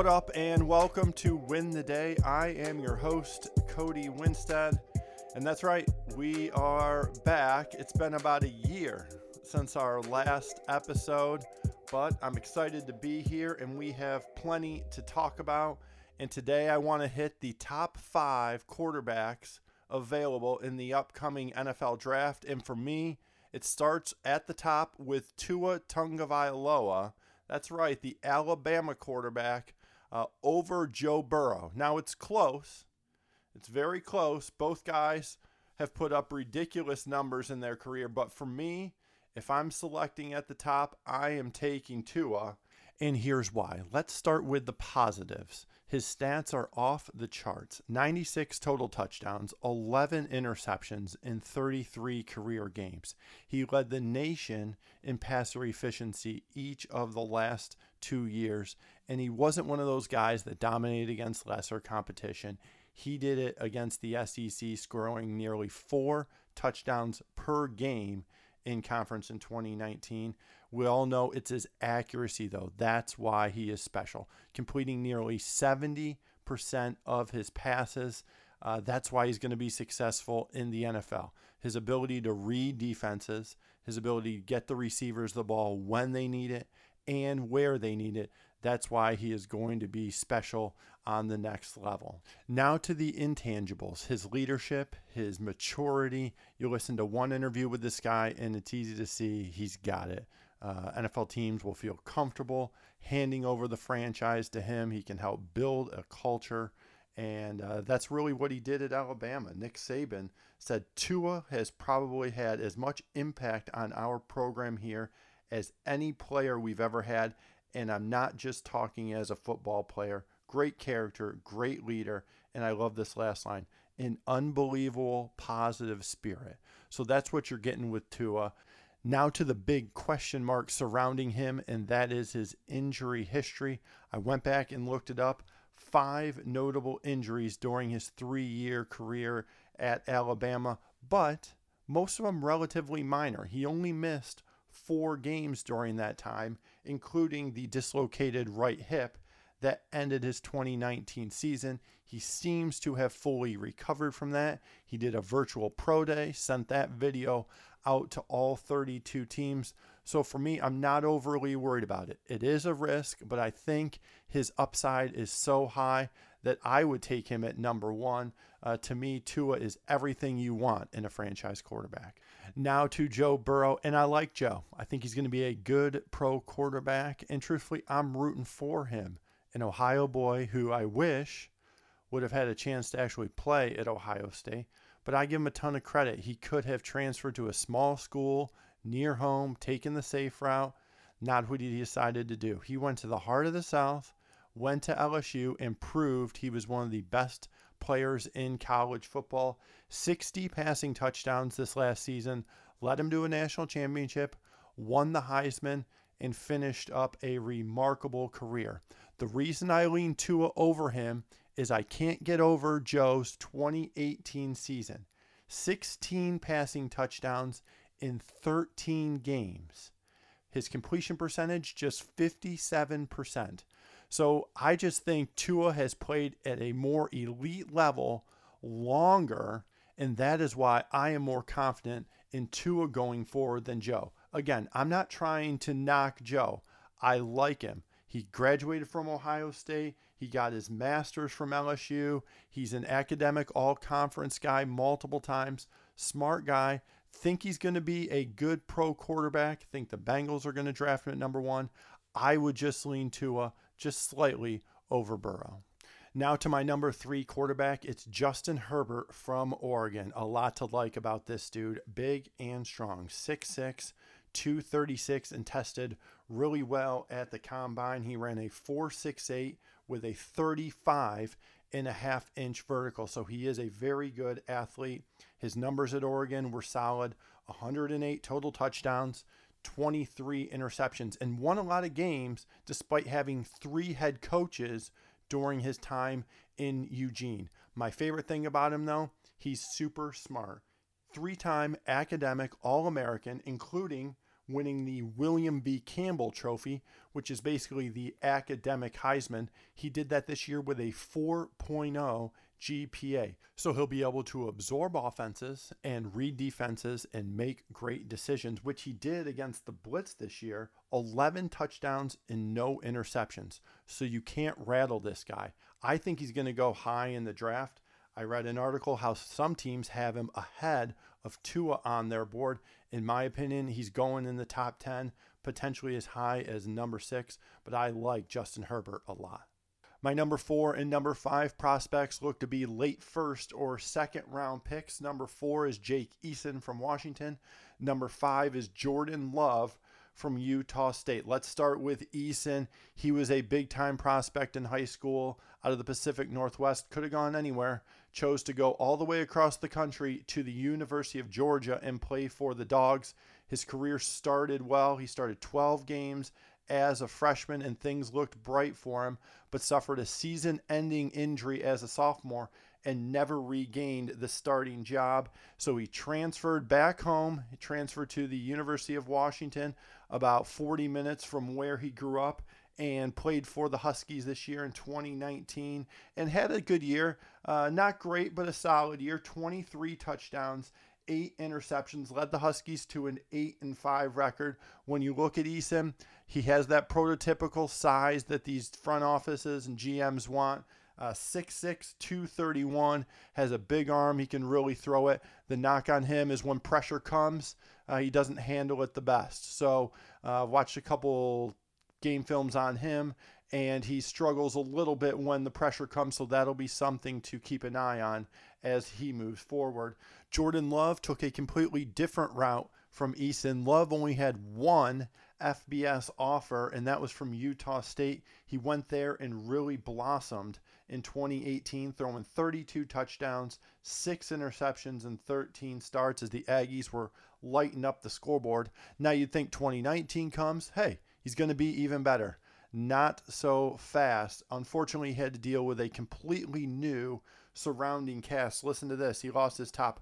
What up, and welcome to Win the Day. I am your host, Cody Winstead. And that's right, we are back. It's been about a year since our last episode, but I'm excited to be here and we have plenty to talk about. And today I want to hit the top five quarterbacks available in the upcoming NFL draft. And for me, it starts at the top with Tua Tagovailoa. That's right, the Alabama quarterback uh, over Joe Burrow. Now it's close. It's very close. Both guys have put up ridiculous numbers in their career, but for me, if I'm selecting at the top, I am taking Tua. And here's why. Let's start with the positives. His stats are off the charts 96 total touchdowns, 11 interceptions in 33 career games. He led the nation in passer efficiency each of the last two years, and he wasn't one of those guys that dominated against lesser competition. He did it against the SEC, scoring nearly four touchdowns per game in conference in 2019. We all know it's his accuracy, though. That's why he is special. Completing nearly 70% of his passes. Uh, that's why he's going to be successful in the NFL. His ability to read defenses, his ability to get the receivers the ball when they need it and where they need it. That's why he is going to be special on the next level. Now to the intangibles his leadership, his maturity. You listen to one interview with this guy, and it's easy to see he's got it. Uh, NFL teams will feel comfortable handing over the franchise to him. He can help build a culture. And uh, that's really what he did at Alabama. Nick Saban said Tua has probably had as much impact on our program here as any player we've ever had. And I'm not just talking as a football player. Great character, great leader. And I love this last line an unbelievable positive spirit. So that's what you're getting with Tua. Now to the big question mark surrounding him, and that is his injury history. I went back and looked it up. Five notable injuries during his three year career at Alabama, but most of them relatively minor. He only missed four games during that time, including the dislocated right hip that ended his 2019 season. He seems to have fully recovered from that. He did a virtual pro day, sent that video out to all 32 teams. So for me, I'm not overly worried about it. It is a risk, but I think his upside is so high that I would take him at number one. Uh, to me, Tua is everything you want in a franchise quarterback. Now to Joe Burrow, and I like Joe. I think he's going to be a good pro quarterback, and truthfully, I'm rooting for him. An Ohio boy who I wish would have had a chance to actually play at Ohio State, but I give him a ton of credit. He could have transferred to a small school near home, taken the safe route. Not what he decided to do. He went to the heart of the South, went to LSU, and proved he was one of the best players in college football. 60 passing touchdowns this last season, led him to a national championship, won the Heisman, and finished up a remarkable career. The reason I lean Tua over him is I can't get over Joe's 2018 season 16 passing touchdowns in 13 games. His completion percentage just 57%. So I just think Tua has played at a more elite level longer, and that is why I am more confident in Tua going forward than Joe. Again, I'm not trying to knock Joe. I like him. He graduated from Ohio State. He got his master's from LSU. He's an academic all conference guy multiple times. Smart guy. Think he's going to be a good pro quarterback. Think the Bengals are going to draft him at number one. I would just lean Tua just slightly over Burrow. Now to my number three quarterback, it's Justin Herbert from Oregon. A lot to like about this dude. Big and strong. 6'6, 236, and tested really well at the combine. He ran a 4.68 with a 35 and a half inch vertical. So he is a very good athlete. His numbers at Oregon were solid 108 total touchdowns, 23 interceptions, and won a lot of games despite having three head coaches during his time in Eugene. My favorite thing about him, though, he's super smart. Three time academic All American, including winning the William V. Campbell Trophy, which is basically the academic Heisman. He did that this year with a 4.0 GPA. So he'll be able to absorb offenses and read defenses and make great decisions, which he did against the Blitz this year 11 touchdowns and no interceptions. So you can't rattle this guy. I think he's going to go high in the draft. I read an article how some teams have him ahead of Tua on their board. In my opinion, he's going in the top 10, potentially as high as number six, but I like Justin Herbert a lot. My number four and number five prospects look to be late first or second round picks. Number four is Jake Eason from Washington. Number five is Jordan Love from Utah State. Let's start with Eason. He was a big time prospect in high school out of the Pacific Northwest, could have gone anywhere, chose to go all the way across the country to the University of Georgia and play for the Dogs. His career started well. He started 12 games as a freshman and things looked bright for him, but suffered a season ending injury as a sophomore and never regained the starting job. So he transferred back home, he transferred to the University of Washington, about 40 minutes from where he grew up, and played for the Huskies this year in 2019 and had a good year. Uh, not great, but a solid year 23 touchdowns eight interceptions, led the Huskies to an eight and five record. When you look at Eason, he has that prototypical size that these front offices and GMs want. Uh, 6'6, 231, has a big arm. He can really throw it. The knock on him is when pressure comes, uh, he doesn't handle it the best. So, uh, watched a couple game films on him, and he struggles a little bit when the pressure comes. So, that'll be something to keep an eye on as he moves forward. Jordan Love took a completely different route from Eason. Love only had one FBS offer, and that was from Utah State. He went there and really blossomed in 2018, throwing 32 touchdowns, six interceptions, and 13 starts as the Aggies were lighting up the scoreboard. Now you'd think 2019 comes, hey, he's going to be even better. Not so fast. Unfortunately, he had to deal with a completely new surrounding cast. Listen to this. He lost his top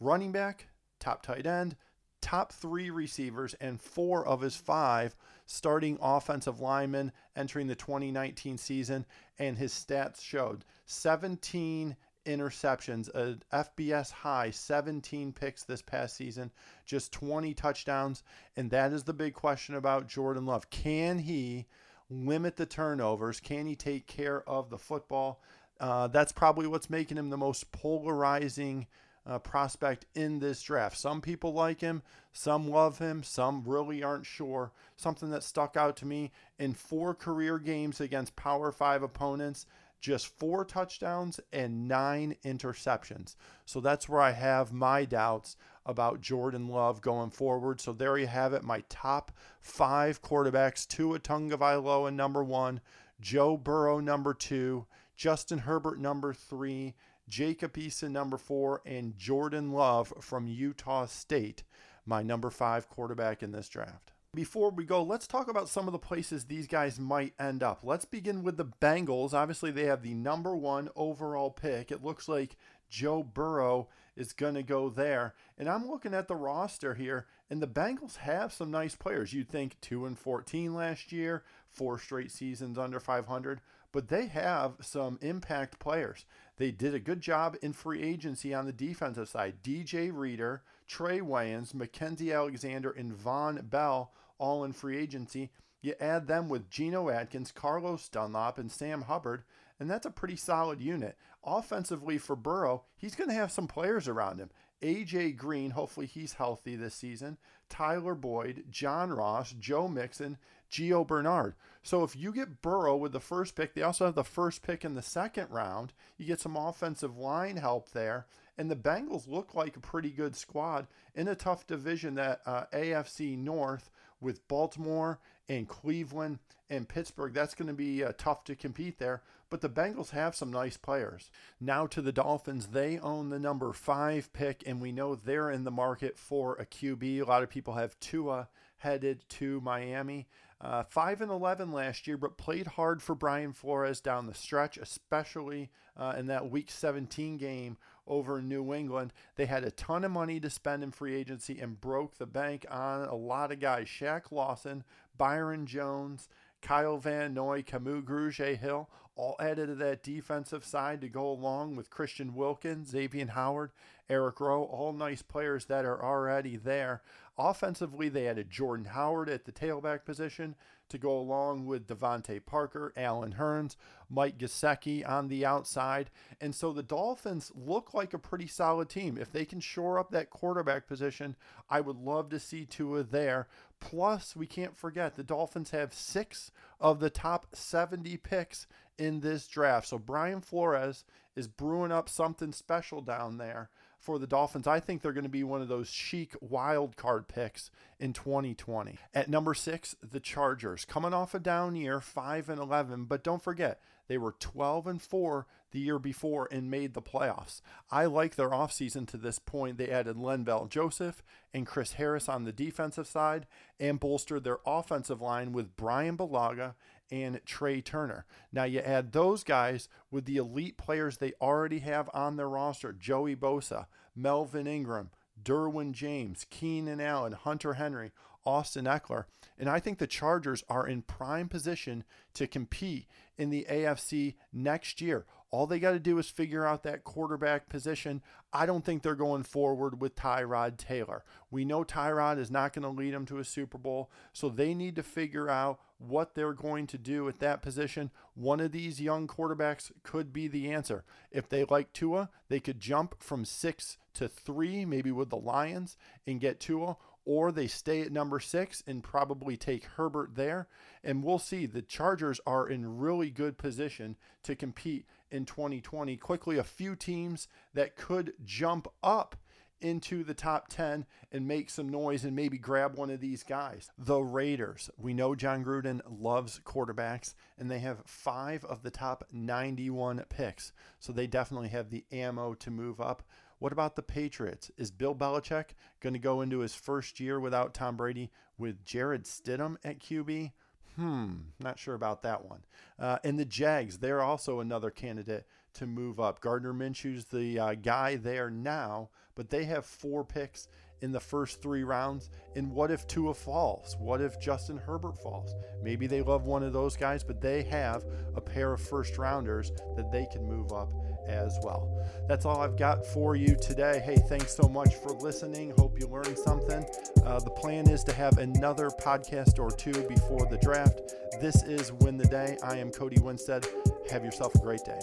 running back, top tight end, top three receivers, and four of his five starting offensive linemen entering the 2019 season. And his stats showed 17 interceptions, a FBS high 17 picks this past season, just 20 touchdowns. And that is the big question about Jordan Love. Can he limit the turnovers? Can he take care of the football? Uh, that's probably what's making him the most polarizing uh, prospect in this draft. Some people like him, some love him, some really aren't sure. Something that stuck out to me in four career games against Power Five opponents, just four touchdowns and nine interceptions. So that's where I have my doubts about Jordan Love going forward. So there you have it, my top five quarterbacks: Tua Tagovailoa number one, Joe Burrow number two. Justin Herbert, number three, Jacob Eason, number four, and Jordan Love from Utah State, my number five quarterback in this draft. Before we go, let's talk about some of the places these guys might end up. Let's begin with the Bengals. Obviously, they have the number one overall pick. It looks like Joe Burrow is going to go there. And I'm looking at the roster here, and the Bengals have some nice players. You'd think 2 and 14 last year, four straight seasons under 500 but they have some impact players. They did a good job in free agency on the defensive side. DJ Reader, Trae Waynes, Mackensie Alexander, and Vonn Bell all in free agency. You add them with Geno Atkins, Carlos Dunlap, and Sam Hubbard, and that's a pretty solid unit. Offensively for Burrow, he's going to have some players around him. AJ Green, hopefully he's healthy this season. Tyler Boyd, John Ross, Joe Mixon, Gio Bernard. So if you get Burrow with the first pick, they also have the first pick in the second round. You get some offensive line help there. And the Bengals look like a pretty good squad in a tough division that uh, AFC North with Baltimore and Cleveland and Pittsburgh. That's going to be uh, tough to compete there. But the Bengals have some nice players. Now to the Dolphins. They own the number five pick, and we know they're in the market for a QB. A lot of people have Tua headed to Miami. Uh, 5 and 11 last year, but played hard for Brian Flores down the stretch, especially uh, in that Week 17 game over New England. They had a ton of money to spend in free agency and broke the bank on a lot of guys. Shaq Lawson, Byron Jones, Kyle Van Noy, Kamu Grugier Hill, all added to that defensive side to go along with Christian Wilkins, Xavier Howard, Eric Rowe, all nice players that are already there. Offensively, they added Jordan Howard at the tailback position to go along with DeVante Parker, Allen Hurns, Mike Gesicki on the outside. And so the Dolphins look like a pretty solid team. If they can shore up that quarterback position, I would love to see Tua there. Plus, we can't forget the Dolphins have six of the top 70 picks in this draft. So Brian Flores is brewing up something special down there for the Dolphins. I think they're going to be one of those chic wild card picks in 2020. At number six, the Chargers, coming off a down year, 5 and 11. But don't forget, they were 12 and 4 the year before and made the playoffs. I like their offseason to this point. They added Linval Joseph and Chris Harris on the defensive side and bolstered their offensive line with Brian Bulaga and Trai Turner. Now you add those guys with the elite players they already have on their roster Joey Bosa, Melvin Ingram, Derwin James, Keenan Allen, Hunter Henry, Austin Ekeler. And I think the Chargers are in prime position to compete in the AFC next year. All they got to do is figure out that quarterback position. I don't think they're going forward with Tyrod Taylor. We know Tyrod is not going to lead them to a Super Bowl, so they need to figure out what they're going to do at that position. One of these young quarterbacks could be the answer. If they like Tua, they could jump from six to three, maybe with the Lions, and get Tua, or they stay at number six and probably take Herbert there. And we'll see. The Chargers are in really good position to compete in 2020. Quickly, a few teams that could jump up into the top 10 and make some noise and maybe grab one of these guys. The Raiders. We know Jon Gruden loves quarterbacks, and they have five of the top 91 picks. So they definitely have the ammo to move up. What about the Patriots? Is Bill Belichick going to go into his first year without Tom Brady with Jarrett Stidham at QB? Hmm, not sure about that one. Uh, and the Jags, they're also another candidate to move up. Gardner Minshew's the uh, guy there now, but they have four picks in the first three rounds. And what if Tua falls? What if Justin Herbert falls? Maybe they love one of those guys, but they have a pair of first rounders that they can move up as well. That's all I've got for you today. Hey, thanks so much for listening. Hope you learned something. Uh, the plan is to have another podcast or two before the draft. This is Win the Day. I am Cody Winstead. Have yourself a great day.